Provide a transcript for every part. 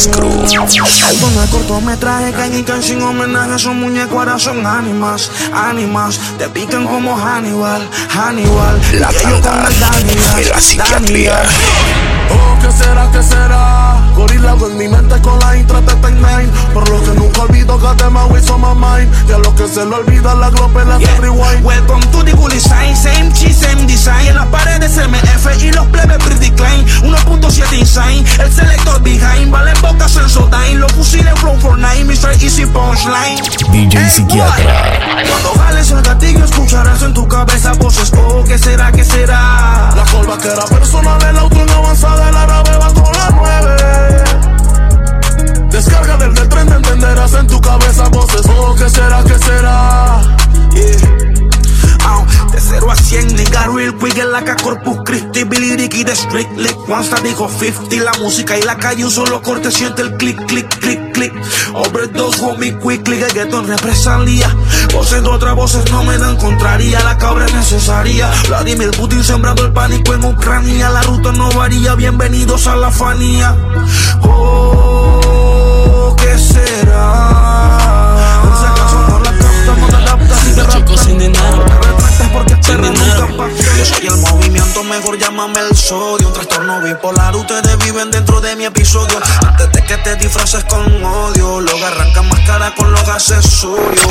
Psiquiatras Cruz. No es cortometraje que hay sin homenaje Son muñecos ahora son ánimas, ánimas Te pican como Hannibal, Hannibal La Y Daniel, de la psiquiatría. Daniel. Oh, ¿qué será, qué será? Gorila en mi mente con la intratetamente Por lo que nunca olvido que te me hizo my mind Y a los que se lo olvida la globe la Yeah. rewind Welcome to the Gully Sign, same cheese, same design. En las paredes MF y los plebes pretty klein. 1.7 insane, el selector behind. Valen bocas en Sodain. Los fusiles flow for nine, Mr. Easy Punchline. DJ Psiquiatra. boy. Cuando jales el gatillo, escucharás en tu cabeza voces. Oh, ¿qué será, qué será? La colva que era personal, el auto en avanzada, el árabe va con la nueve. Descarga del del tren, entenderás en tu cabeza voces. Oh, ¿qué será, qué será? Yeah. Ow, de 0 a 100, nigga, real quick en la Corpus Christi, Billy Ricky de Street Star dijo 50, la música y la calle un solo corte, siente el click, click, click, click, overdose, homie, quickly, que gueto en represalia, voces de otras voces no me dan contraria, la cabra es necesaria, Vladimir Putin sembrando el pánico en Ucrania, la ruta no varía, bienvenidos a la fanía, oh, ¿qué será? Por si acaso no la no te Los Yo soy el movimiento, mejor llámame el sodio Un trastorno bipolar, ustedes viven dentro de mi episodio Antes de que te disfraces con odio Luego arrancan más cara con los accesorios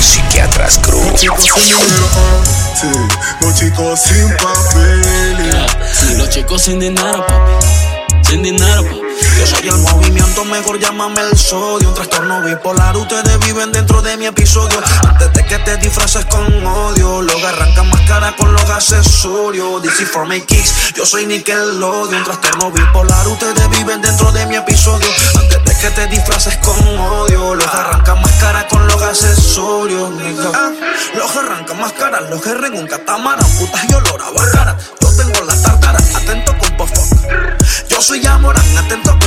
Psiquiatras Cruz. Chicos sin dinero, sí. Los chicos sin papeles. Los chicos sin dinero, papi. Sin dinero, papi. Yo soy el movimiento, mejor llámame el sodio. Un trastorno bipolar, ustedes viven dentro de mi episodio. Antes de que te disfraces con odio Luego arrancan más cara con los accesorios. DC for my kicks, yo soy Nickelodeon. Un trastorno bipolar, ustedes viven dentro de mi episodio. Antes de que te disfraces con odio Los arrancan más cara con los accesorios. Ah, Los arrancan más cara, los que un catamarán. Putas y olor a Yo tengo la tartara, atento con yo soy Amorán, atento.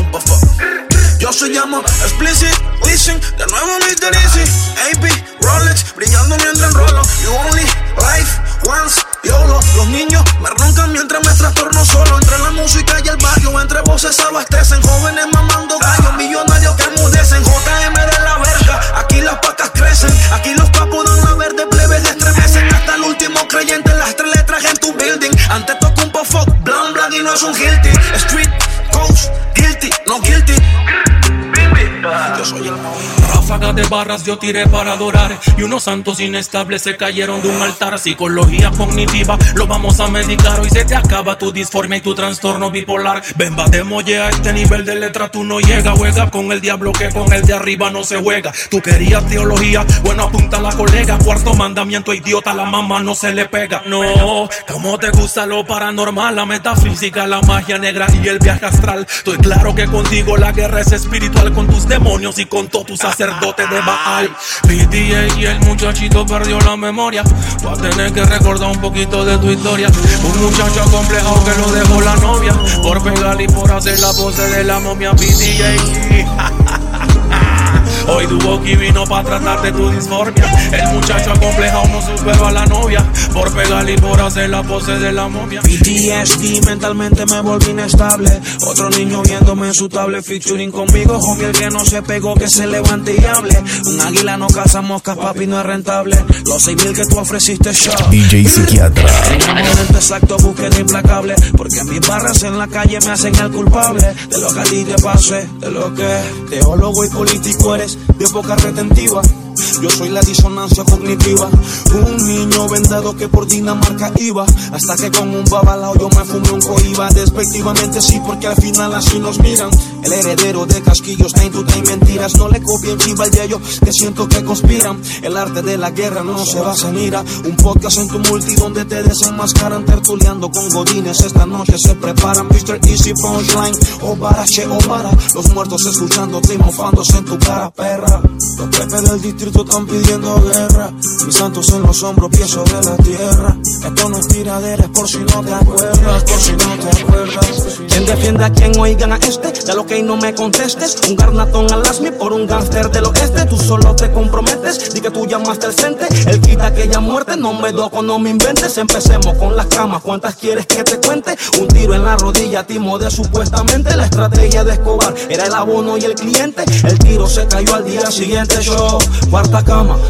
Yo soy amor, explicit, listen, de nuevo Mr. Easy, AP, Rolex, brillando mientras enrolo. You only life once, YOLO. Los niños me roncan mientras me trastorno solo. Entre la música y el barrio, entre voces abastecen. Jóvenes mamando gallos, millonarios que enmudecen. JM de la verga, aquí las pacas crecen. Aquí los papos dan la verde, plebes le estremecen. Hasta el último creyente, las tres letras en tu building. Antes toco un pofo, blan blan y no es un guilty. Street, coach, soy el movimiento. Ráfagas de barras yo tiré para adorar. Y unos santos inestables se cayeron de un altar. Psicología cognitiva, lo vamos a medicar. Hoy se te acaba tu disformia y tu trastorno bipolar. Ven, batemos ya a este nivel de letra tú no llegas Juega con el diablo que con el de arriba no se juega. Tú querías teología, bueno apunta a la colega. Cuarto mandamiento, idiota, la mamá no se le pega. No, como te gusta lo paranormal La metafísica, la magia negra y el viaje astral. Estoy claro que contigo la guerra es espiritual. Con tus demonios y con todos tus sacerdotes de Baal PTA y el muchachito perdió la memoria. Va a tener que recordar un poquito de tu historia. Un muchacho acomplejado que lo dejó la novia. Por pegar y por hacer la pose de la momia PTA Hoy Duboki vino para tratar de tu disformia. El muchacho acomplejado no superó a la novia. Por pegar y por hacer la pose de la momia. PTSD, mentalmente me volví inestable. Otro niño viéndome en su tablet, featuring conmigo. Homie, el que no se pegó, que se levante y hable. Un águila no caza moscas, papi, no es rentable. Los seis mil que tú ofreciste, show. DJ Psiquiatra. En el momento exacto busquen implacable Porque mis barras en la calle me hacen el culpable De lo que a ti te pase, de lo que Teólogo y político eres de boca retentiva Yo soy la disonancia cognitiva Un niño dedo que por Dinamarca iba. Hasta que con un babalao yo me fumé un coiba. Despectivamente sí, porque al final así nos miran. El heredero de casquillos, time to mentiras. No le copien chiva el yello, que siento que conspiran. El arte de la guerra no se basa en ira. Un podcast en tu multi donde te desenmascaran. Tertuleando con godines, esta noche se preparan. Mr. Easy Punchline, o barache o para. Los muertos escuchando, mofándose en tu cara, perra. Los del distrito están pidiendo guerra. Mis santos en los hombros, pies sobre la tierra. Esto no es tiradera, por si no te acuerdas, por si no te acuerdas. ¿Quién defiende a quien oigan a este? De lo que no me contestes. Un garnatón al asmi por un gánster del oeste. Tú solo te comprometes, di que tú llamaste al cente. El quita aquella muerte, no me doco, no me inventes. Empecemos con las camas, ¿cuántas quieres que te cuente? Un tiro en la rodilla, timo de supuestamente la estrategia de Escobar. Era el abono y el cliente. El tiro se cayó al día siguiente. Yo,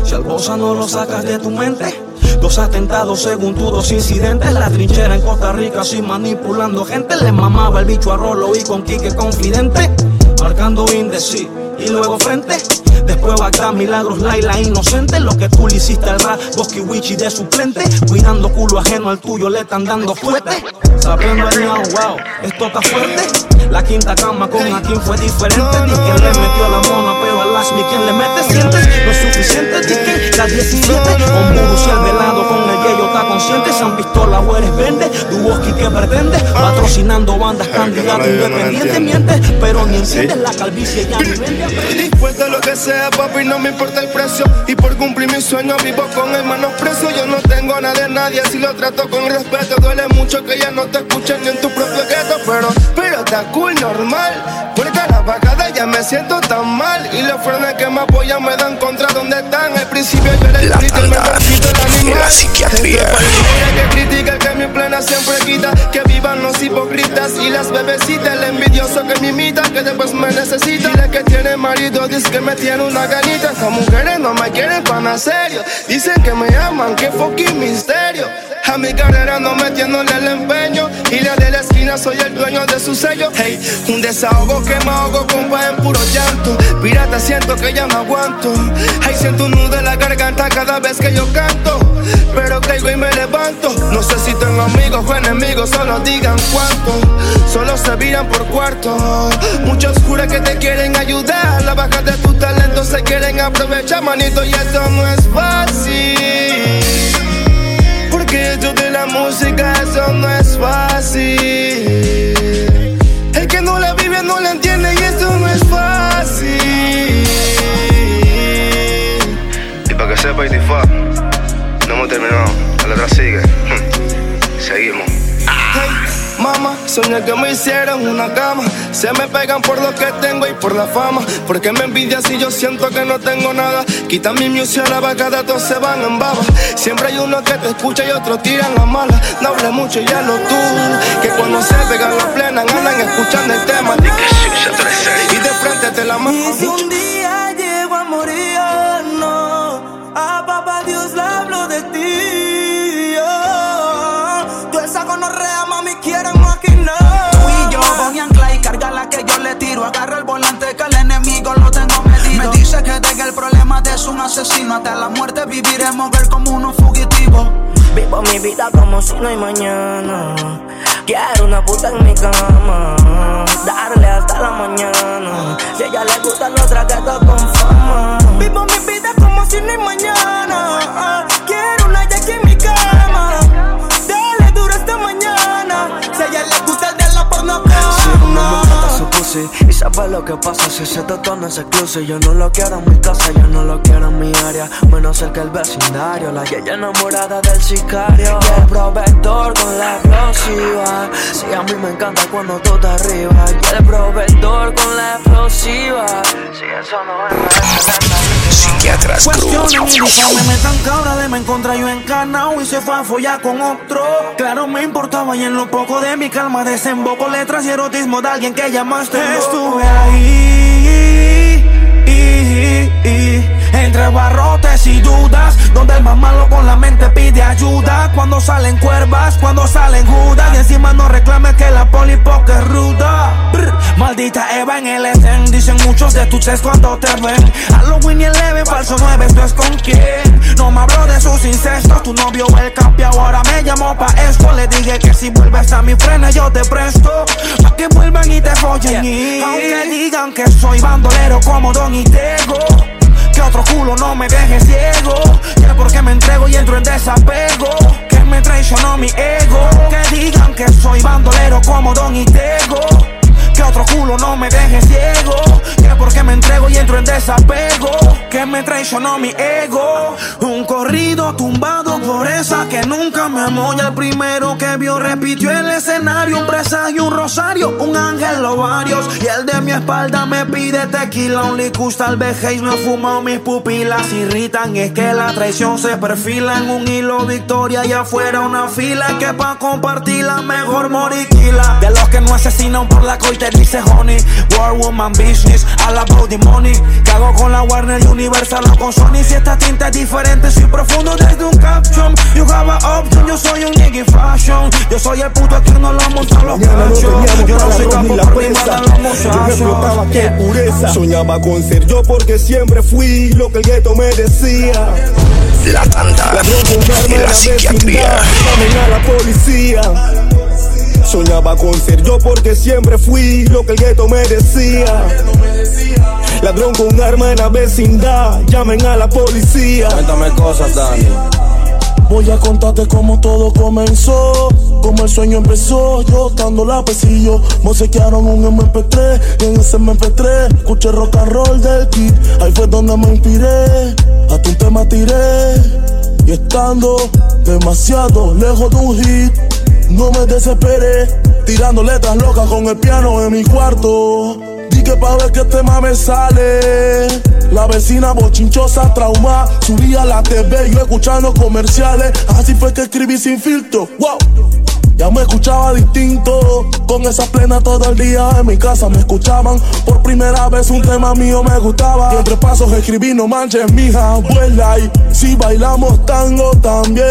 si al bosa no lo sacas de tu mente. Dos atentados según tú, dos incidentes. La trinchera en Costa Rica, así manipulando gente. Le mamaba el bicho a Rolo y con Quique confidente. Marcando índice y luego frente. Después Bagdad, Milagros, Laila, inocente. Lo que tú le hiciste al rap, Bosky Wichi de suplente. Cuidando culo ajeno al tuyo, le están dando fuerte. Sabiendo el ñao, wow, esto está fuerte. La quinta cama con Akin fue diferente. Di que le metió la mona, pero al Lasmi quien le mete, sientes no es suficiente. Di que la 17 con Burus y el velado con el yello está consciente. San Pistola o eres vende, Duboski que pretende. Patrocinando bandas, candidatos independientes. Mientes, pero ni enciendes la calvicie ya ni vende. Lo que sea, papi, no me importa el precio. Y por cumplir mi sueño vivo con el menosprecio. Yo no tengo nada de nadie, si lo trato con respeto. Duele mucho que ya no te escuchen ni en tu propio gueto, pero, pero está cool, normal. Porque a la bajada ya me siento tan mal. Y los frenes que me apoyan me dan contra donde están. Al principio yo era el La grito, el mejorcito, el y animal. la psiquiatría. Que critica que mi plena siempre quita. Que vivan los hipócritas y las bebecitas. El envidioso que me imita, que después me necesita. Dile que tiene marido, dice que me tiene una ganita. Estas mujeres no me quieren para serio. Dicen que me aman, que fucking misterio. A mi carrera no metiéndole el empeño. Y la de la esquina soy el dueño de su sello. Hey, un desahogo que me ahogo, compa, en puro llanto. Pirata, siento que ya no aguanto. Ay, siento un nudo en la garganta cada vez que yo canto. Pero caigo y me levanto. No sé si tengo amigos o enemigos, solo digan cuánto. Solo se viran por cuarto. Muchos juran que te quieren ayudar. La baja de tu talento se quieren aprovechar, manito, y esto no es fácil. Porque esto de la música, eso no es fácil. El que no la vive no la entiende y esto no es fácil. Y para que sepa, Itifa, no hemos terminado. La letra sigue. Seguimos. Mamá, soñé que me hicieron una cama. Se me pegan por lo que tengo y por la fama. Porque me envidias si yo siento que no tengo nada. Quita mi music a la vaca, todos se van en baba. Siempre hay uno que te escucha y otros tiran la mala. No hable mucho, ya lo tú. Que cuando se pegan la plena, andan escuchando el tema. Y de frente te la mando. Y si un día llego a morir, Agarra el volante que el enemigo lo tengo medido. Me dice que tenga el problema de es un asesino. Hasta la muerte viviremos ver como unos fugitivos. Vivo mi vida como si no hay mañana. Quiero una puta en mi cama. Darle hasta la mañana. Si a ella le gusta los traguetos con fama. Vivo mi vida como si no hay mañana. Ah, Quiero una Jackie en mi cama. Dale duro esta mañana. Si a ella le gusta el de la porno Si Y sabe lo que pasa si ese toto no es exclusive Yo no lo quiero en mi casa, yo no lo quiero en mi área. Menos cerca el vecindario La yaya enamorada del sicario. El proveedor con la explosiva. Sí, a mí me encanta cuando tú te arriba Y el proveedor con la explosiva. Si eso no es Psiquiatras uniforme me tan cabra de me encontrar yo encarnado y se fue a follar con otro. Claro, me importaba y en lo poco de mi calma desemboco letras y erotismo de alguien que llamaste. Estuve ahí. y- y- Entre barrotes ayuda. Cuando salen cuervas, cuando salen judas, y encima no reclame que la polipoca es ruda. Brr, maldita Eva en el Edén, dicen muchos de tus ex cuando te ven. Halloween y el leve, falso 9, esto es con quién. No me hablo de sus incestos, tu novio el campeón ahora me llamó pa' esto. Le dije que si vuelves a mi frena yo te presto, pa' que vuelvan y te follen. Y aunque digan que soy bandolero como Don Itego. Que otro culo no me deje ciego. Que porque me entrego y entro en desapego. Que me traicionó mi ego. Que digan que soy bandolero como Don Itego. Que otro culo no me deje ciego. Que porque me entrego y entro en desapego. Que me traicionó mi ego. Un corrido tumbado por esa que nunca me amó. Y el primero que vio repitió el escenario. Un presagio, un rosario, un ángel o varios. Y el de mi espalda me pide tequila. Un licus tal vez Haze me fumado mis pupilas. Irritan, es que la traición se perfila en un hilo. Victoria y afuera una fila. Que pa' compartir la mejor moriquila. De los que no asesinan por la dice honey. War Woman Business, a la body money. Hago con la Warner Universal o con Sony? Si esta tinta es diferente, soy profundo desde un caption. You have a option, yo soy un nigga fashion. Yo soy el puto que no lo montan los cachos. Yo no soy capo por rimar a los Yo explotaba qué pureza. Soñaba con ser yo porque siempre fui lo que el gueto me decía. La tanda de en la la psiquiatría. vecindad, a la policía. Soñaba con ser yo porque siempre fui lo que el gueto me decía. Ladrón con arma en la vecindad, llamen a la policía. Cuéntame cosas, Dani. Voy a contarte cómo todo comenzó, cómo el sueño empezó. Yo estando la pesillo, mosequearon un MP3 y en ese MP3 escuché rock and roll del kit. Ahí fue donde me inspiré, hasta un tema tiré. Y estando demasiado lejos de un hit, no me desesperé, tirando letras locas con el piano en mi cuarto. Di que pa' ver qué tema me sale. La vecina bochinchosa, trauma, subía la TV, yo escuchando comerciales. Así fue que escribí sin filtro. Wow. Ya me escuchaba distinto, con esa plena todo el día en mi casa me escuchaban. Por primera vez un tema mío me gustaba. Y entre pasos escribí no manches, mija, vuela y si bailamos tango también.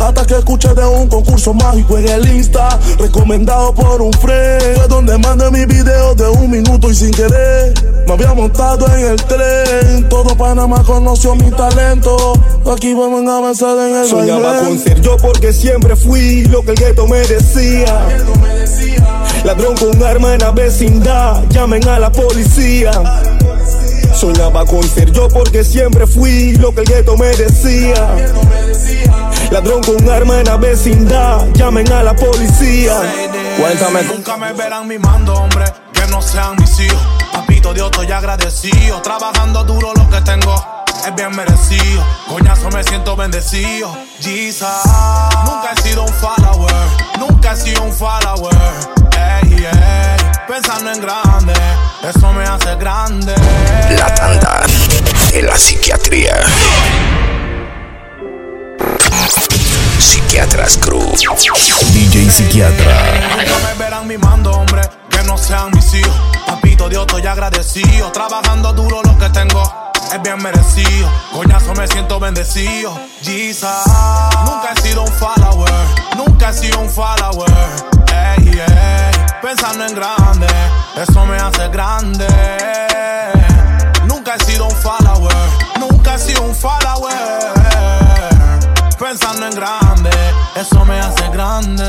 Hasta que escuché de un concurso mágico en el Insta, recomendado por un friend. Fue donde mandé mi video de un minuto y sin querer me había montado en el tren. Todo Panamá conoció mi talento. Aquí vamos a avanzar en el Soñaba baile. con ser yo porque siempre fui lo que el gueto me decía. Ladrón con arma en la vecindad, llamen a la policía. Soñaba con ser yo porque siempre fui lo que el gueto me decía. Ladrón con arma en la vecindad, llamen a la policía. Cuéntame. Nunca me verán mimando, hombre, que no sean mis hijos. Papito Dios, estoy agradecido. Trabajando duro lo que tengo es bien merecido. Coñazo, me siento bendecido. Jesus, nunca he sido un follower. Nunca he sido un follower. Ey, ey, pensando en grande, eso me hace grande. La tanda de la psiquiatría. Psiquiatras Crew. DJ Psiquiatra. Nunca me verán mimando, hombre, que no sean mis hijos. Papito Dios, estoy agradecido. Trabajando duro lo que tengo es bien merecido. Coñazo, me siento bendecido. Jesus, nunca he sido un follower. Nunca he sido un follower. Ey, ey, pensando en grande, eso me hace grande. Nunca he sido un follower. Nunca he sido un follower pensando en grande, eso me hace grande.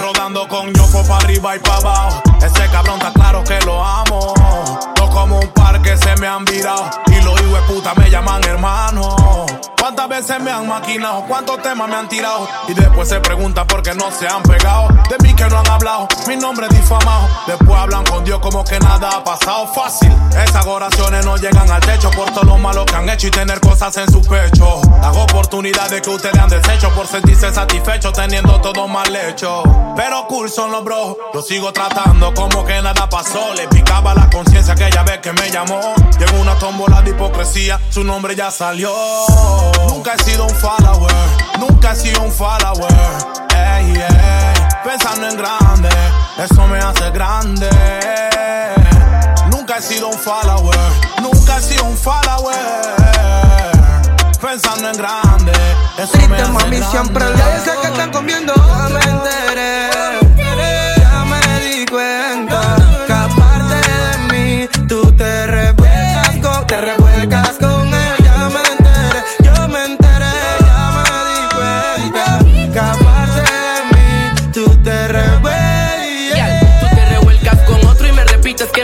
Rodando con Yoko para arriba y para abajo, ese cabrón está claro que lo amo. Como un par que se me han virado y los hijos de puta me llaman hermano. ¿Cuántas veces me han maquinado? ¿Cuántos temas me han tirado? Y después se preguntan por qué no se han pegado. De mí que no han hablado, mi nombre es difamado. Después hablan con Dios como que nada ha pasado fácil. Esas oraciones no llegan al techo por todo lo malo que han hecho y tener cosas en su pecho. Las oportunidades que ustedes han deshecho por sentirse satisfechos teniendo todo mal hecho. Pero cool son los bros, lo sigo tratando como que nada pasó. Le picaba la conciencia aquella vez que me llamó. Llegó una tómbola de hipocresía, su nombre ya salió. Nunca he sido un follower, nunca he sido un follower. Ey, ey, pensando en grande, eso me hace grande. Nunca he sido un follower, nunca he sido un follower. Pensando en grande, eso me hace mami, grande. siempre sé que están comiendo, me enteré.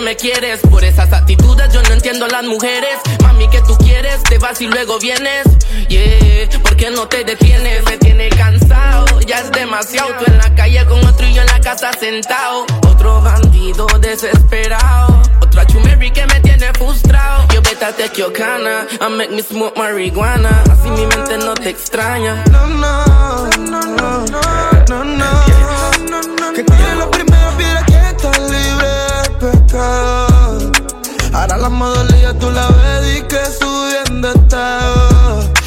Me quieres. Por esas actitudes yo no entiendo a las mujeres. Mami, que tú quieres? Te vas y luego vienes. Yeah, ¿por qué no te detienes? Me tiene cansado, ya es demasiado. Tú en la calle con otro y yo en la casa sentado. Otro bandido desesperado. Otra chumeri que me tiene frustrado. Yo vete a Tequiocana, I make me smoke marihuana. Así mi mente no te extraña. No, no, no, no, no, no, no. Que tiene la primera piedra que está libre de pecado. Ahora la modalidad tú la ves y que subiendo está.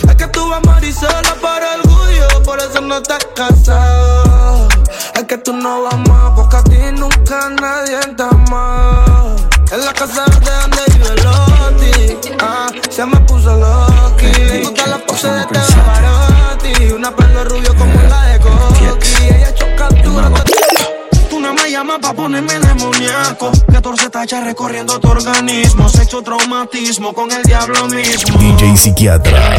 Es que tú vas marisola para el orgullo, por eso no estás casado. Es que tú no vas más, porque a ti nunca nadie te ama. En la casa de donde vive Loti, ah, se me puso loqui. Le gusta la pose de Llamas pa' ponerme demoníaco. 14 tachas recorriendo tu organismo. Sexo traumatismo con el diablo mismo. DJ Psiquiatra.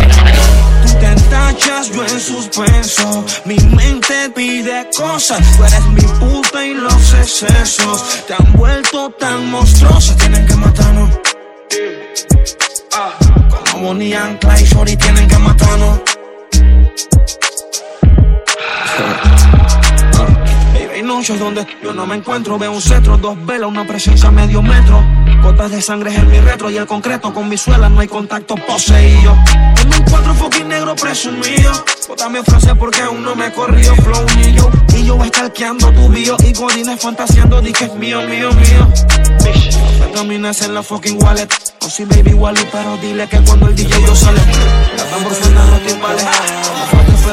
Tú te tachas, yo en suspenso. Mi mente pide cosas. Tú eres mi puta y los excesos. Te han vuelto tan monstruosa Tienen que matarnos. Como Bonnie and Clyde, shorty, tienen que matarnos Donde yo no me encuentro. Veo un cetro, dos velas, una presencia a medio metro. Gotas de sangre en mi retro y el concreto con mi suela no hay contacto poseído. Tengo un cuatro fucking negro presumido. Bótame frase porque aún no me he corrido. Flow ni yo. Y yo stalkeando tu bio. Y godines fantaseando di que es mío, mío, mío. Bish, no camines en la fucking wallet. O si baby Wally, pero dile que cuando el DJ yo sale. La tambor suena los timbales.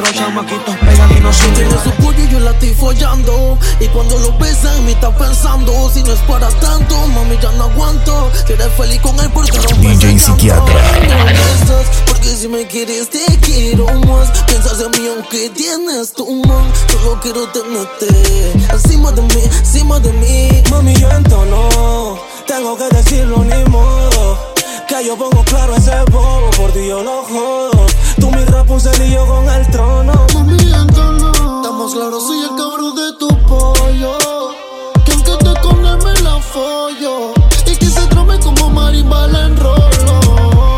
Pero chamaquitos pegan y no Tiene suben. su pollo y yo la estoy follando Y cuando lo besa en mí está pensando Si no es para tanto, mami ya no aguanto Quieres feliz con él porque no me DJ Psiquiatra. Porque si me quieres te quiero más Piensas en mí aunque tienes tu man Solo quiero tenerte Encima de mí, encima de mí Mami, yo entono, tengo que decirlo ni modo. Que yo pongo claro ese bobo, por ti yo lo jodo. Tú mi Rapunzel y yo con el trono. Mami, entono Estamos claros, soy el cabrón de tu pollo Que aunque te con él me la follo Y que se trome como marimba la enrolo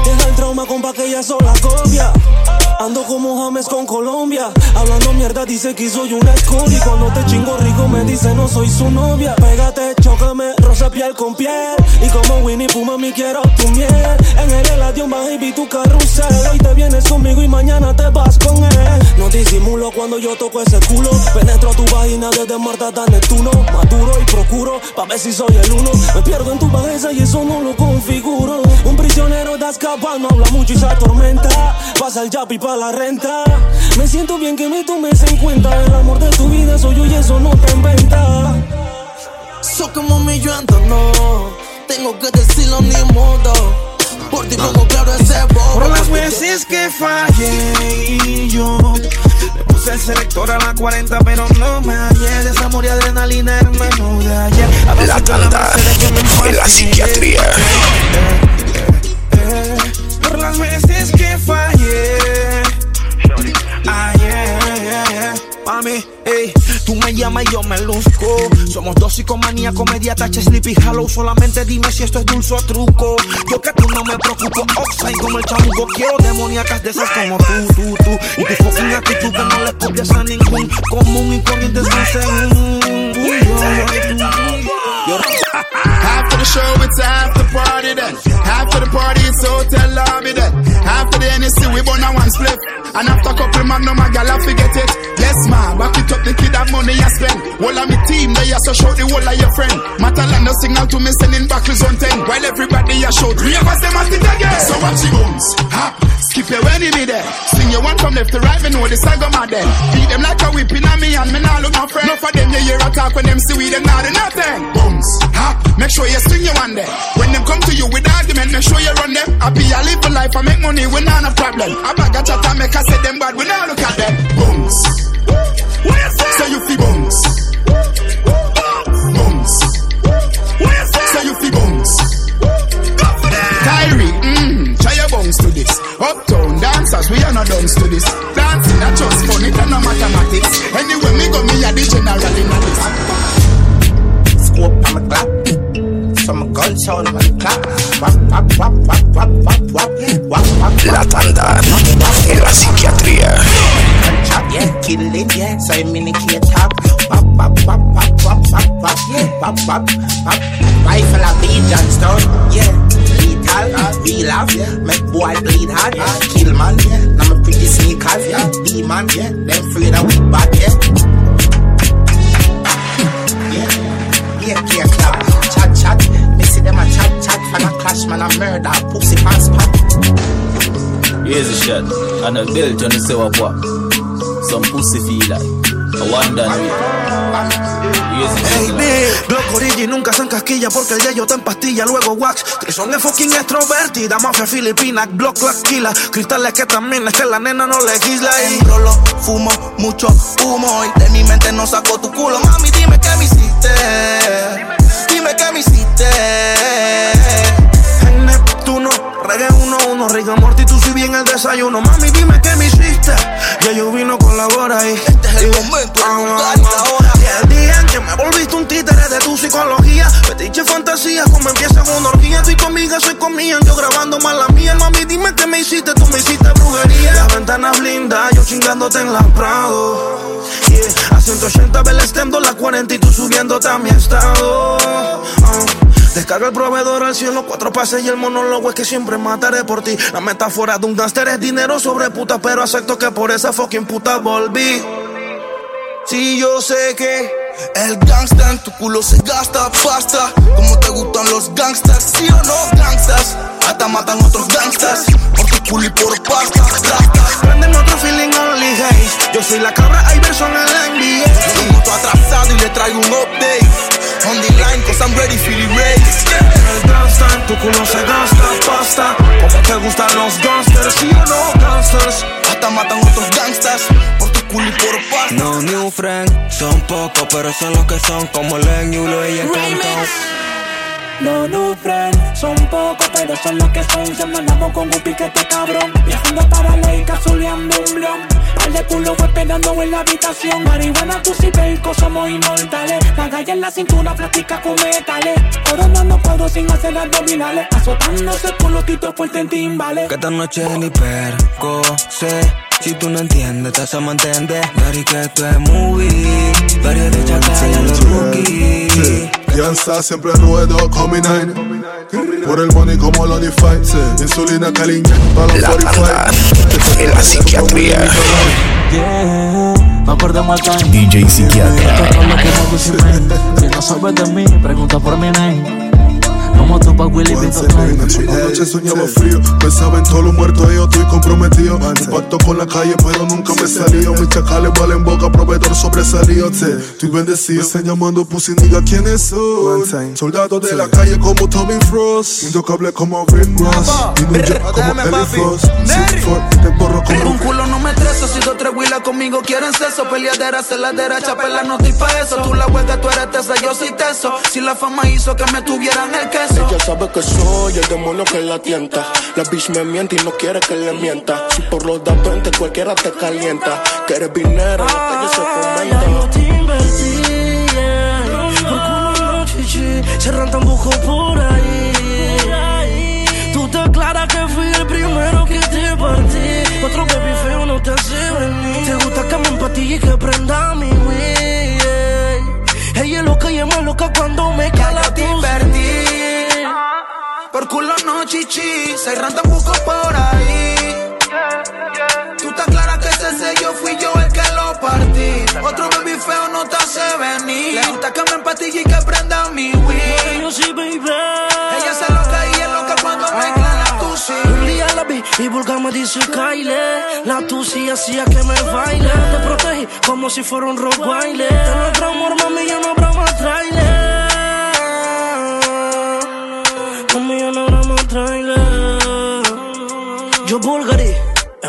Deja el trauma, compa, que ella sola copia. Ando como James con Colombia. Hablando mierda, dice que soy una school. Y cuando te chingo rico, me dice no soy su novia. Pégate, chócame, rosa piel con piel. Y como Winnie Puma, mi quiero tu miel. En el heladión baja y vi tu carrusel. Hoy te vienes conmigo y mañana te vas con él. No disimulo cuando yo toco ese culo. Penetro tu vagina desde Marta hasta Neptuno. Maduro y procuro, pa' ver si soy el uno. Me pierdo en tu bajeza y eso no lo configuro. Un prisionero de Azkaban no habla mucho y se atormenta. Pasa el yapi pa' la renta. Me siento bien que me tomes en cuenta. El amor de tu vida soy yo y eso no te inventa. So como mi yo no Tengo que decirlo ni modo Por ti pongo claro ese bobo Por las veces que fallé y yo le puse el selector a la 40, pero no me hallé. Desamor y adrenalina, hermano de ayer. A La tanda de la psiquiatría. Eh, Por las veces que fallé. Ah, yeah, yeah, yeah. Mami, ey, tú me llamas y yo me luzco. Somos dos psicomanía, comedia, tacha, sleepy, hollow. Solamente dime si esto es dulce o truco. Yo que a ti no me preocupo, offside como el chamuco. Quiero demoníacas de esas como tú, tú, tú. Y tu fucking actitud que no le copias a ningún común y corriente es un segundo. Yo, of the show, it's the party then. Of the party, hotel lobby then. Half of the NSC, we burn a one split. And after couple magnum, my gal, forget it. Yes, ma, back it up, the kid have money I spend. All of me team, they are so show the whole of your friend. Matalan no signal to me sending back on 10. While everybody a show, three of us them at it again. So watch it bones, hop, skip your enemy there. Sing your one from left to right, me know the saga mad then. Beat them like a whipping on me and me nah look no friend. No for them, you hear a talk when them see we them not do nothing. Bones, hop, make sure you swing your one there. When them come to you with argument, make sure you run them. I live a life, I make money, we not a problem. I bag a chat and make I say them bad, we not look at them. Bones. What you say? Say you feel bones. Bones. What you say? Say you feel bones. Kyrie, mm, try your bones to this. Uptown dancers, we are not done to this. Dancing, that's just fun, it and no mathematics. Anyway, me go, me a the general in this. Scope, I'm a clap gun sound man clap. Wap, wap, wap, wap, wap, wap, wap, wap, wap, La tanda en la psiquiatría. Chop, yeah, kill it, yeah, soy minicky top. Wap, wap, wap, wap, wap, wap, wap, wap, wap, wap. Rifle a beat Johnstone, yeah. Lethal, be laugh, yeah. Make boy bleed hard, yeah. Kill man, yeah. Now my pretty sneakers, yeah. D man, yeah. Them afraid of we bad, yeah. And a belt on the say what what. Some pussy feel like. Here's a Hey, big. Glock Origi nunca se encasquilla porque el yello está en pastilla, luego wax. Trison es fucking extrovertida, mafia filipina, Glock la esquila. Cristales que también es que la nena no legisla y Enrolo, fumo, mucho humo y de mi mente no saco tu culo. Mami, dime qué me hiciste. Dime qué me hiciste. Neptuno, reggae 1-1, Riga Morty, tú si bien el desayuno. Mami, dime qué me hiciste. Ya yo vino colabora y este es el momento, Y el día en que me volviste un títere de tu psicología. Fetiche fantasía, como empieza una orgía. Tú y tu amiga se comían, yo grabando más la mía. Mami, dime qué me hiciste, tú me hiciste brujería. Las ventanas blindas, yo chingándote en la Prado. Yeah. A 180 ve el stem, la 40 y tú subiéndote a mi estado. Ah. Descarga el proveedor al cielo, cuatro pases y el monólogo es que siempre mataré por ti. La metáfora de un gángster es dinero sobre puta, pero acepto que por esa fucking puta volví. Sí, yo sé que el gangsta en tu culo se gasta pasta. Como te gustan los gangsters, sí o no, gangsters. Hasta matan otros gangsters por tu culo y por pasta. Tu culo se gasta pasta. Como te gustan los gangsters, sí o no, gangsters. Hasta matan otros gangsters por tu culo y por pasta. No new friend, son pocos, pero son los que son como Len Yulo y el Compton. No, no, friend, son pocos, pero son los que son. Se mandamos con un piquete cabrón. Viajando para ley, cazuleando un blon. Par de culo fue pegando en la habitación. Marihuana, tú y perco, somos inmortales. La galla en la cintura, plática con metales. Coronando cuadro sin hacer abdominales. Azotándose por los titos fuerte en timbales. Que esta noche ni perco sé. Si tú no entiendes, te hacemos entender. Dari que esto es movie. Dari de a los rookies. Fianza siempre ruedo con mi nine Por el money como lo define Insulina caliña para los La 45 banda de la psiquiatría. Yeah, no perdemos el time. DJ Psiquiatra. Si no sabes de mí, pregunta por mi name. Como tú pa' Willy Vito Anoche soñaba frío, pensaba en todos los muertos y yo estoy comprometido. Pacto con la calle, pero nunca me salió. Mis chacales valen boca, proveedor sobresalido. Te, estoy bendecido. Me están llamando pussy nigga, ¿quiénes son? Soldados de la calle como Tommy Frost. Intocable como Rick Ross. Y un jet como Ellie Frost. Te borro como Un culo no me estresa, si dos tres huilas conmigo quieren sexo Peleadera, celadera, chapela, no estoy pa' eso Tú la hueca, tú eres tesa, yo soy teso Si la fama hizo que me tuvieran el Ella sabe que soy el demonio que la tienta. La bitch me miente y no quiere que le mienta. Si por los da 20 cualquiera te calienta. Que eres dinero, la calle se fomenta. Cerran tambuco por ahí. Tú te aclaras que fui el primero que te partí. Otro baby feo no te hace venir. Te gusta que me empatille y que prenda mi Wii. No chichi, se bucos por ahí. Tú te aclaras que ese sello fui yo el que lo partí. Otro baby feo no te hace venir. Le gusta que me empatille y que prenda mi Wii Yo sí, baby. Ella se loca y es loca cuando mezcla la tusi Un día la vi y vulgar me dice Kyle La tusi hacía que me baile. Te protegí como si fuera un rock baile De nuestro amor, mami, ya no habrá más trailer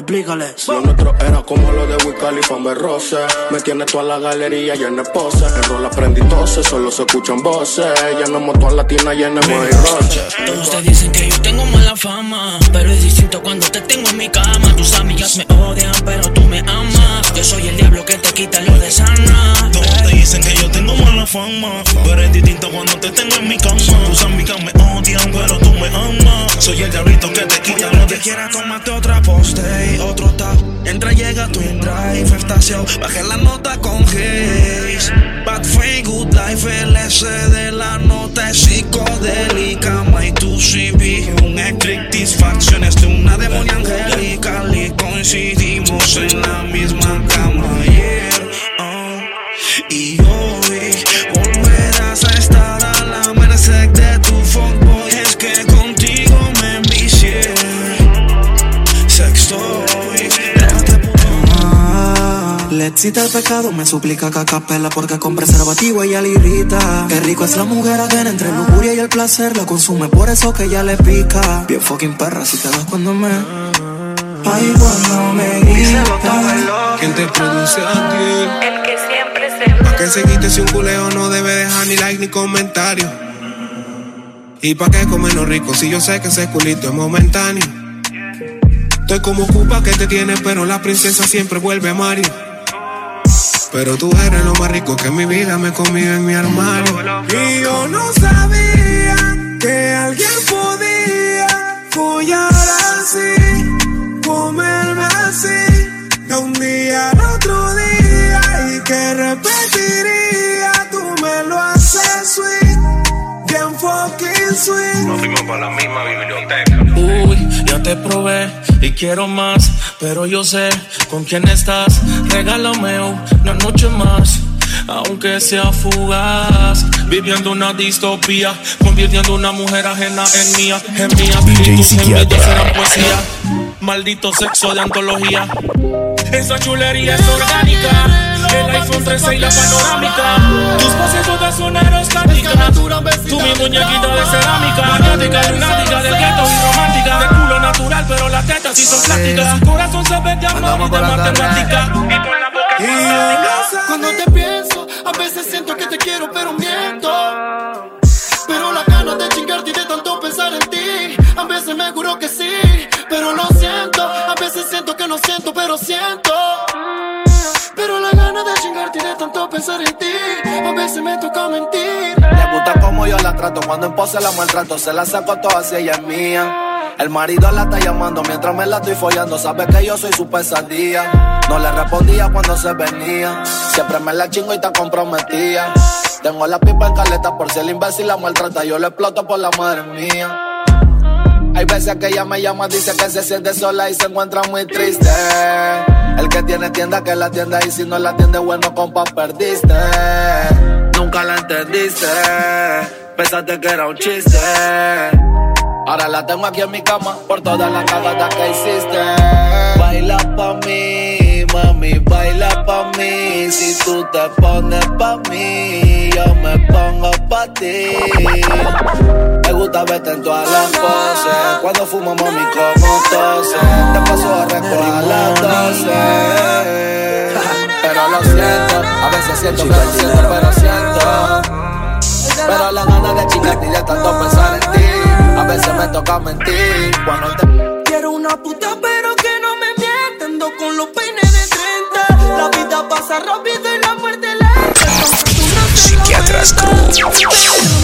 explícale Lo nuestro era como lo de Wiz Khalifa me roce Me tiene toda la galería llena de pose En rol aprendí tose, solo se escuchan voces Ya no moto a latina llena de y roche Todos te dicen que yo tengo mala fama, pero es distinto cuando te tengo en mi cama. Tus amigas me odian, pero tú me amas. Yo soy el diablo que te quita lo de sana. Todos te dicen que yo tengo mala fama. Pero eres distinto cuando te tengo en mi cama. Tus amigas me odian, pero tú me amas. Soy el diablito que te quita. Te quieras, tómate otra poste otro tap. Entra, llega tu drive, estación. Bajé la nota con Haze. Bad Fame, Good Life, LSD. La nota es psicodélica. My 2CB, un eclectic facciones de una demonia angelical. Y coincidimos en la misma cama ayer. ah. Y hoy volverás a estar a la merced de Le excita el pecado, me suplica que capela porque con preservativo ella le irrita. Qué rico es la mujer ajena entre el lujuria y el placer, la consume por eso que ella le pica. Bien fucking perra si te das cuando me. Ay, cuando me grita. ¿Quién te produce a ti? El que siempre se Pa' que se quite si un culeo no debe dejar ni like ni comentario. ¿Y pa' qué comernos rico si yo sé que ese culito es momentáneo? Estoy como Cupa que te tiene, pero la princesa siempre vuelve a Mario. Pero tú eres lo más rico que mi vida me comido en mi armario. Y yo no sabía que alguien podía follar así, comerme así, de un día al otro día y que repetiría, Nos fuimos para la misma biblioteca. Uy, ya te probé y quiero más, pero yo sé con quién estás. Regálame una noche más. Aunque sea fugaz, viviendo una distopía, convirtiendo una mujer ajena en mía, en mía. DJ Y tus serán poesía, maldito sexo de antología. Esa chulería es orgánica. El iPhone 13 y la panorámica. Tus poses todas son aerostáticas. Tú mi muñequita de cerámica. Maniática, lunática, del gueto y romántica. De culo natural, pero las tetas sí son plásticas. Su corazón se ve de amor y de matemática. Y con la boca cuando te cuando en pose la maltrato, se la saco toda si ella es mía. El marido la está llamando mientras me la estoy follando, sabe que yo soy su pesadilla. No le respondía cuando se venía, siempre me la chingo y está comprometida. Tengo la pipa en caleta por si el imbécil la maltrata, yo le exploto por la madre mía. Hay veces que ella me llama, dice que se siente sola y se encuentra muy triste. El que tiene tienda, que la tienda y si no la atiende, bueno, compa, perdiste. Nunca la entendiste, pensaste que era un chiste. Ahora la tengo aquí en mi cama por todas las cagadas que hiciste. Baila pa' mí, mami, baila pa' mí. Si tú te pones pa' mí, yo me pongo pa' ti. Me gusta verte en todas las poses. Cuando fumo, mami, como tose. Te paso a recoger a las 12. Pero lo siento, a veces siento que no siento, pero siento. Pero la ganas de chingarte y de tanto pensar en ti. A veces me toca mentir cuando te. Quiero una puta, pero que no me mienta. Ando con los peines de 30. La vida pasa rápido y la muerte lenta. Psiquiatras Crew.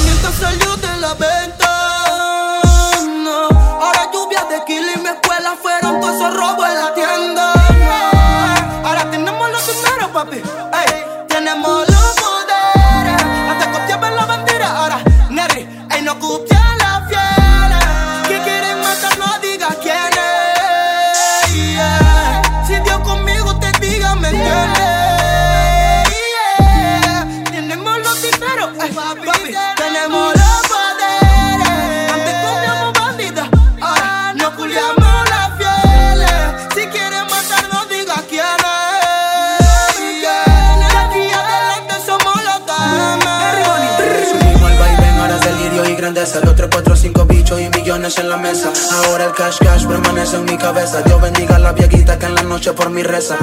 Cash cash permanece en mi cabeza. Dios bendiga a la viejita que en la noche por mi reza.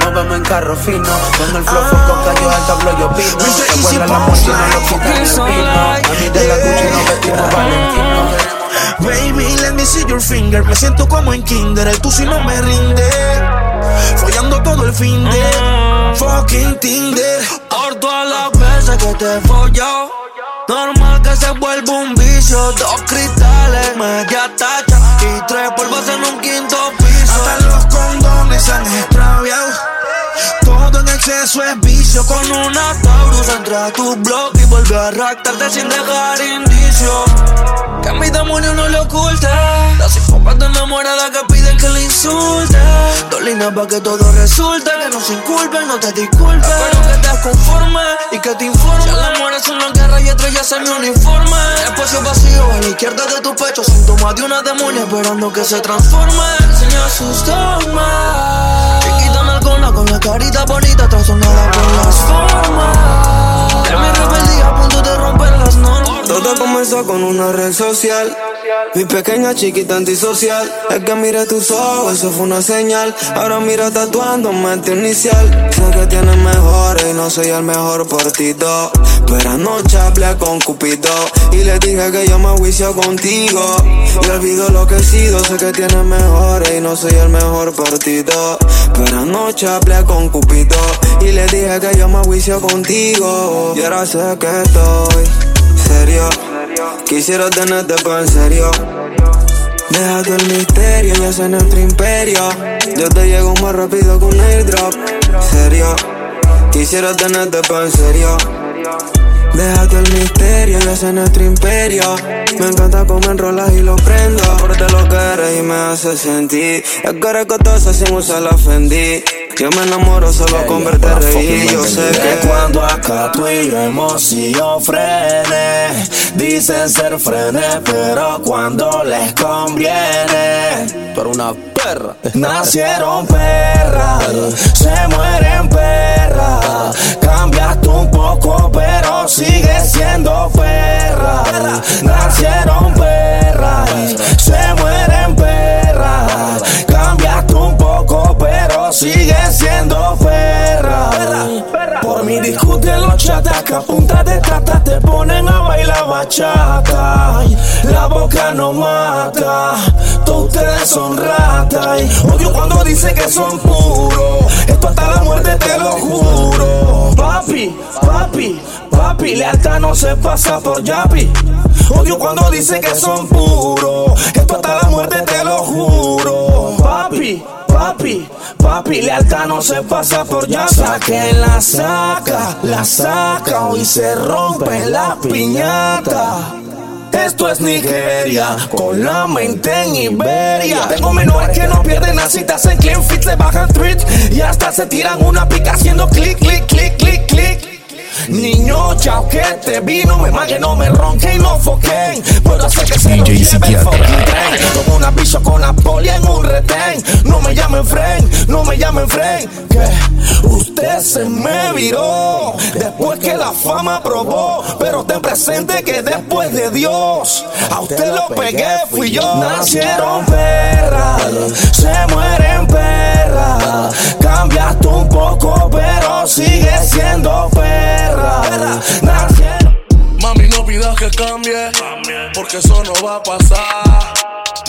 Nos vemos en carro fino, con el flow con cayó al tablo yo opino. Recuerda la y no lo quita el pino. A mí de la Gucci nos vestimos Valentino. Baby, let me see your finger. Me siento como en kinder, el tú si no me rinde. Follando todo el fin de fucking Tinder. Por toda la veces que te he follado. Normal que se vuelva un vicio. Dos cristales, media tacha y tres polvos en un quinto piso. Hasta los condones han extraviado. Todo en exceso es vicio. Con una Taurus entra a tu blog y vuelve a raptarte sin dejar indicio. Que a mi demonio no le oculta. La psicópata enamorada que pide que le insulte. Dos líneas para que todo resulte. Que no se inculpen, no te disculpen. Pero que te conforme y que te informe. Si el amor es una guerra y estrellas en mi uniforme. Espacio vacío a la izquierda de tu pecho. Síntoma de una demonia esperando que se transforme. Enseña sus dogmas. Y quitan alguna con la carita bonita trastornada por las formas. Mi rebeldía a punto de romper las normas. Todo comenzó con una red social. Mi pequeña chiquita antisocial. Es que mire tus ojos, eso fue una señal. Ahora mira tatuándome tu inicial. Sé que tienes mejores y no soy el mejor por ti, do. Pero anoche hablé con Cupido y le dije que yo me juicio contigo. Y olvido lo que he sido, sé que tienes mejores y no soy el mejor por ti, do. Pero anoche hablé con Cupido y le dije que yo me juicio contigo. Y ahora sé que estoy serio. Quisiera tenerte pa' en serio. Deja todo el misterio, ya es nuestro imperio. Yo te llego más rápido que un airdrop. Serio. Quisiera tenerte pa' en serio. Deja todo el misterio, ya es nuestro imperio. Me encanta comer rolas y lo prendo. Porque lo que y me hace sentir. Es que eres costosa sin usar la Fendi. Yo me enamoro solo con verte reír. Yo sé que cuando acá tú y yo hemos sido frenes, dicen ser frenes, pero cuando les conviene, Tú eres una perra. nacieron perras, se mueren perras. Cambiaste un poco, pero sigues siendo perra. Nacieron perras, se mueren perras. Cambiaste un poco, pero sigues siendo perra. Por mí discuten los chatas que a punta de trata te ponen a bailar bachata. La boca no mata, todos ustedes son ratas. Odio cuando dicen que son puros, esto hasta la muerte te lo juro. Papi, papi, papi, lealtad no se pasa por yapi. Odio cuando dicen que son puros, esto hasta la muerte te lo juro. Papi, lealtad no se pasa por ya. Saquen la saca, la saca, hoy se rompe la piñata. Esto es Nigeria, con la mente en Iberia. Tengo menores que no pierden las citas en clean fit, se bajan tweet y hasta se tiran una pica haciendo clic, clic, clic, clic, clic. Niño, chao que te vino, me mague, no me ronque y no foquen. Puedo hacer que se lo DJ lleve. Como una bicho con la poli en un retén. No me llamen friend, no me llamen friend. Que usted se me viró después que la fama probó. Pero ten presente que después de Dios, a usted lo pegué, fui yo. Nacieron perras, se mueren perras. Cambiaste un poco, pero sigue siendo perra. Mami, no pidas que cambie, porque eso no va a pasar.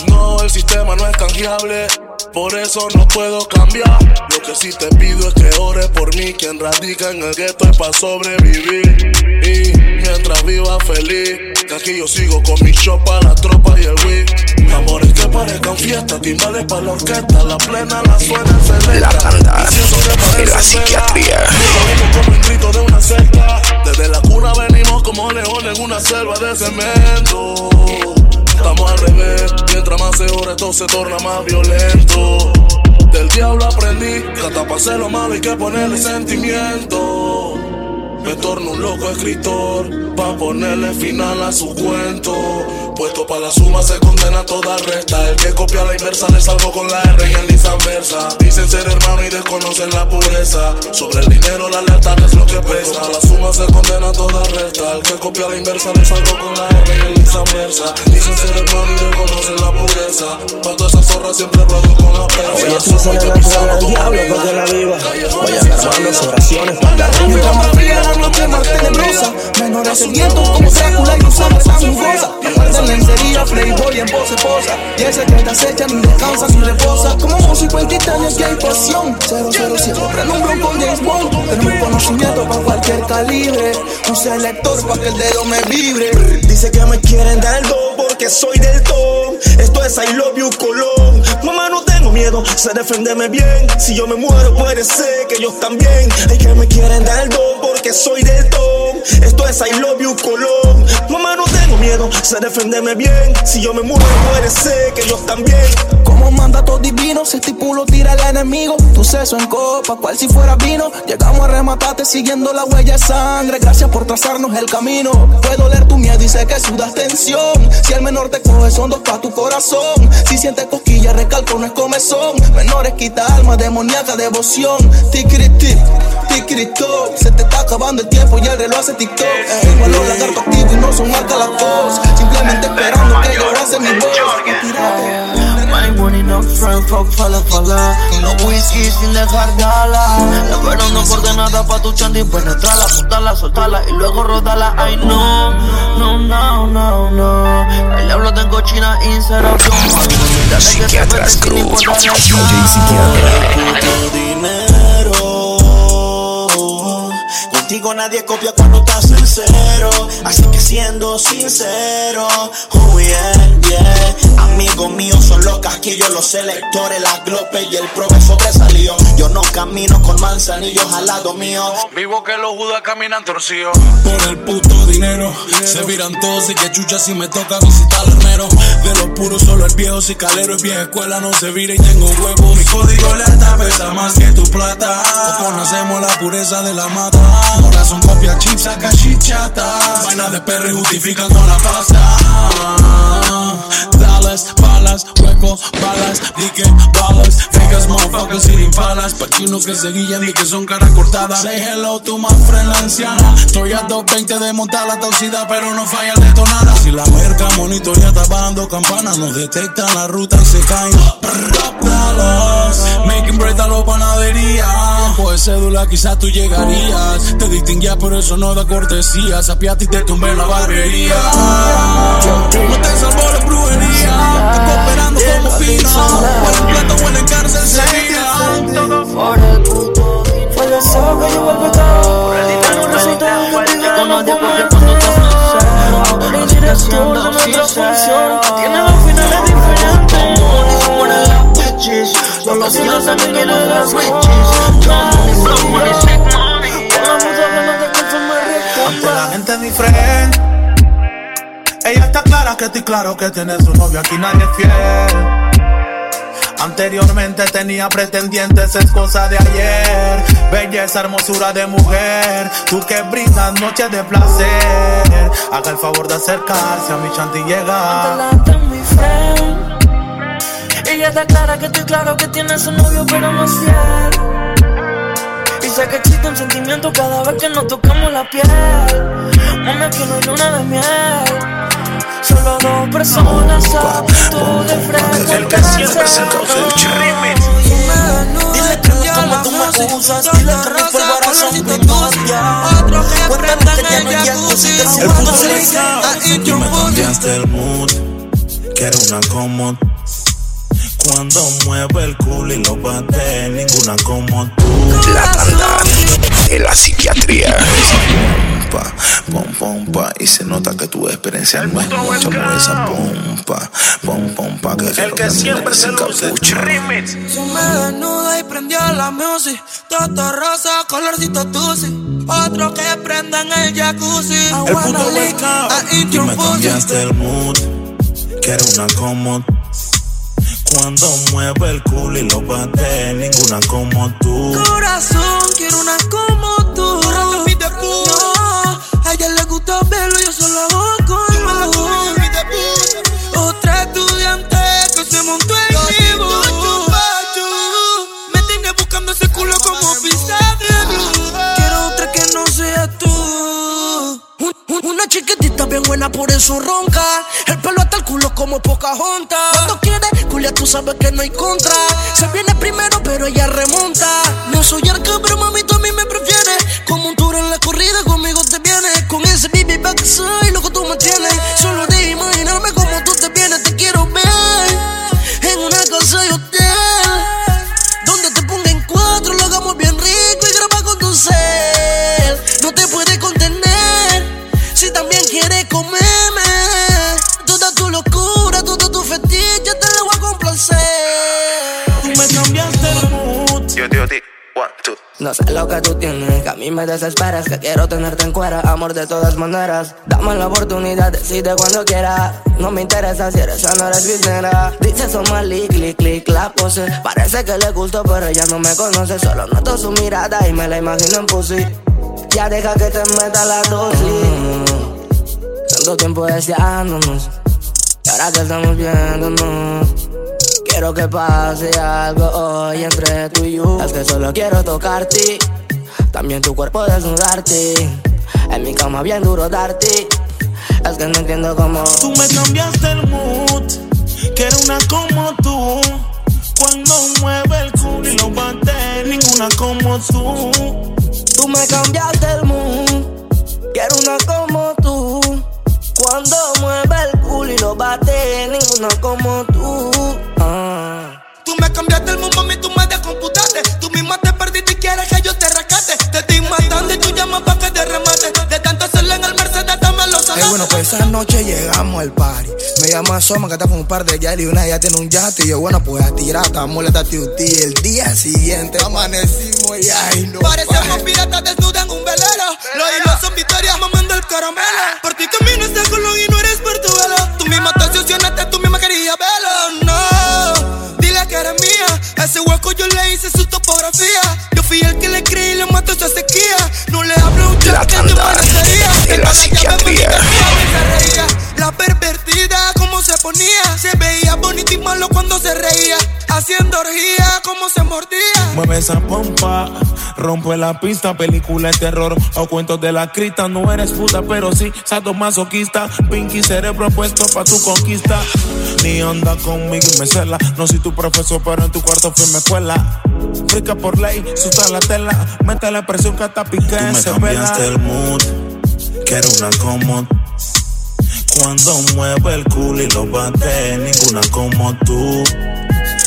No, el sistema no es canjeable, por eso no puedo cambiar. Lo que sí te pido es que ores por mí, quien radica en el gueto es para sobrevivir. Y mientras viva feliz, que aquí yo sigo con mi shop para la tropa y el weed. Amores que parezcan fiesta, timbales para la orquesta, la plena la suena en La tanda de la psiquiatría. Cemento. Estamos al revés, mientras más se ora esto se torna más violento. Del diablo aprendí que hasta para hacer lo malo hay que ponerle sentimiento. Me torno un loco escritor pa' ponerle final a su cuento. Para la suma se condena toda resta. El que copia la inversa le salgo con la R en el Versa. Dicen ser hermano y desconocen la pureza. Sobre el dinero la lealtad es lo que pesa. A la suma se condena toda resta. El que copia la inversa le salgo con la R en el Versa. Dicen ser hermano y desconocen la pureza. Pa' todas esas zorras siempre ruedo con la Oye, persa. tú se le al diablo mina. para que la viva. Mis salida. oraciones para la vida. mafia, no quiero quemarte de rosa. Menores sedientos como Drácula y usamos a su lencería, playboy en pose posa. Y ese que te acecha ni descansa ni reposa. Como músico en Titania que hay pasión. 007, prende un bronco con James Bond. Tenemos conocimiento para cualquier calibre. Un selector para que el dedo me vibre. Dice que me quieren dar el do porque soy del top. Esto es I love you Colón. Mamá, no tengo miedo, sé defenderme bien. Si yo me muero, puede ser que ellos también. Hay que me quieren dar el do porque soy del top. Esto es I love you Colón. Mamá, no tengo miedo, sé defenderme bien. Si yo me muero, puede ser que ellos también. Como mandato divino, se estipulo, tira al enemigo. Tu seso en copa, cual si fuera vino. Llegamos a rematarte siguiendo la huella de sangre. Gracias por trazarnos el camino. Puedo leer tu miedo y sé que sudas tensión. Si el menor te coge, son dos pa' tu corazón. Si sientes cosquillas, recalco, no es comezón. Menores quita alma, demoníaca devoción. Tikiriti, tikirito. Se te está acabando el tiempo y el reloj hace TikTok. Tengo a los lagartos activos y no son marca las dos. Simplemente esperando que yo mi voz. My money no friend, fuck, fala, fala No whisky sin dejar de hablar Esperando por de nada pa' tu chanti Penetrarla, apuntarla, soltarla y luego rodarla Ay no, no, no, no, no. Ahí le hablo de cochina inserción Psiquiatras Crew, DJ dinero. Contigo nadie copia cuando estás en cero. Así que siendo sincero, oh yeah, yeah. Amigos míos son los casquillos, los selectores, las glopes y el prove sobresalió. Yo no camino con manzanillos al lado mío. Vivo que los judas caminan torcidos. Por el puto dinero se viran todos y que chucha si me toca visitar al hermero. De los puros solo el viejo si calero es vieja escuela no se vira y tengo huevos. Mi código lealtad pesa más que plata. Conocemos la pureza de la mata. Ahora son copias chips, saca. Vaina de perro y justifican con la pasta. Dallas, balas, huecos, balas, dique, balas. Fake motherfuckers sin palas. Pachinos que se guillan y que son caras cortadas. Say hello to my friend la anciana. Estoy a 220 de montar la torcida, pero no falla el detonada. Si la merca monitorea está bajando campanas, nos detectan la ruta y se caen. Dallas, making bread a los panadería. Pues cédula quizás tú llegarías. Te distinguías, pero eso no da cortesía. Sapiate y te tumbé en la barbería. No te salvó la brujería. Te cooperando como pina. Buen plato, buena en cárcel sería. Fue el deseo que dinero, resultado contigo no te cuando estás me Ante la gente mi friend. Ella está clara que estoy claro que tiene su novio, aquí nadie es fiel. Anteriormente tenía pretendientes, es cosa de ayer. Belleza, hermosura de mujer. Tú que brindas noches de placer. Haga el favor de acercarse a mi chanti y llegar. Ella está clara que estoy claro que tiene su novio, pero no es fiel. Y sé que existe un sentimiento cada vez que nos tocamos la piel. Mami, aquí no hay luna de miel. Solo dos personas a punto de frente. El que siempre se el. Dile que no tú me usas. Dile que mi polvo son primordial. Cuéntame que ya no hay jacuzzi. Que El cuando punto se es que tú me cambiaste el mood. Quiero una como cuando mueve el culo y lo bate, ninguna como tú. La tanda de la psiquiatría. Pompa, pom, pompa, y se nota que tu experiencia no es mucha, mueve esa pompa, pom, pompa, que El que siempre se. Remix. Se me desnuda y prendió la music. Toto rosa, colorcito tusi. Otro que prenda en el jacuzzi. I lick, I eat Tú your me cambiaste el mood. Quiero una como cuando mueve el culo y lo bate, ninguna como tú. Corazón, quiero una como tú. No, a ella le gusta verlo, yo solo hago con Otra estudiante que se montó en mi bus. Me tiene buscando ese culo como pizza de blue. Quiero otra que no sea tú. Un- un- Una chiquitita bien buena, por eso ronca. El pelo hasta el culo como poca junta. Cuando quiere, película, tú sabes que no hay contra. Se viene primero, pero ella remonta. No soy arca, pero mami, tú a mí me prefieres. Como un tour en la corrida, conmigo te viene, Con ese baby back soy lo que tú me tienes. No sé lo que tú tienes, que a mí me desesperas, que quiero tenerte en cuera, amor de todas maneras. Dame la oportunidad, decide cuando quiera. No me interesa si eres o no eres bisnera. Dice Somali, clic, clic, la pose. Parece que le gustó, pero ella no me conoce. Solo noto su mirada y me la imagino en pussy. Ya deja que te meta la dosis. Tanto tiempo deseándonos. Y ahora que estamos viéndonos. Quiero que pase algo hoy entre tú y yo. Es que solo quiero tocarte. También tu cuerpo desnudarte. En mi cama bien duro darte. Es que no entiendo cómo. Tú me cambiaste el mood. Quiero una como tú. Cuando mueve el culo y lo bate, ninguna como tú. Tú me cambiaste el mood. Quiero una como tú. Cuando mueve el culo y lo bate, ninguna como tú. Descomputaste. Tú misma te perdiste y quieres que yo te rescate. Te estoy matando y tú llamas pa' que te remate. De tanto hacerlo en el Mercedes, dame los Eh, salates. bueno, pues esa noche llegamos al party. Me llama Soma, que está con un par de yali y una ya tiene un yate. Y yo, bueno, pues a tirar, estamos la tati El día siguiente amanecimos y ay, no. Parecemos piratas desnudas en un velero. Los hilos son victorias mamando el caramelo. Por ti camino este colón y no eres portuguelo. Tú misma te obsesionaste, tú misma querías verlo. No, dile que eres mía. Ese hueco yo le hice su topografía. Yo fui el que le creí y le mató esa sequía. No le hablo a un La chaval que te tanda parecería. de la psiquiatría. La pervertida, como se ponía. Se veía bonito y malo cuando se reía. Haciendo orgía, como se mordía. Mueve esa pompa, rompe la pista, película de terror o cuentos de la crista. No eres puta, pero sí, masoquista. Pinky cerebro puesto pa' tu conquista. Ni anda conmigo y me cela. No soy tu profesor, pero en tu cuarto fui mi escuela. Rica por ley, susta la tela. Métele presión que hasta pique Tú me se cambiaste pela. el mood. Quiero una como cuando mueve el culo y lo bate, ninguna como tú.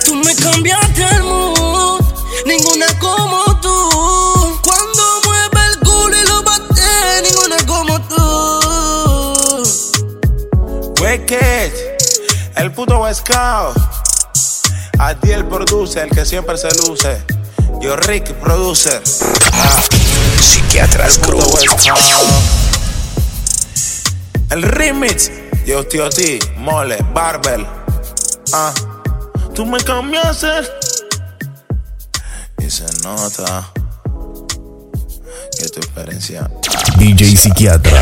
Tú me cambiaste el mood, ninguna como tú. Cuando mueve el culo y lo bate, ninguna como tú. Wicked, el puto Wescao. Adiel produce, el que siempre se luce. Yo Rick producer. Ah, Psiquiatras el Cruz. El remix. Yo tío ti, mole, barbel. Ah, tú me cambiaste. Y se nota que tu experiencia. DJ Psiquiatra.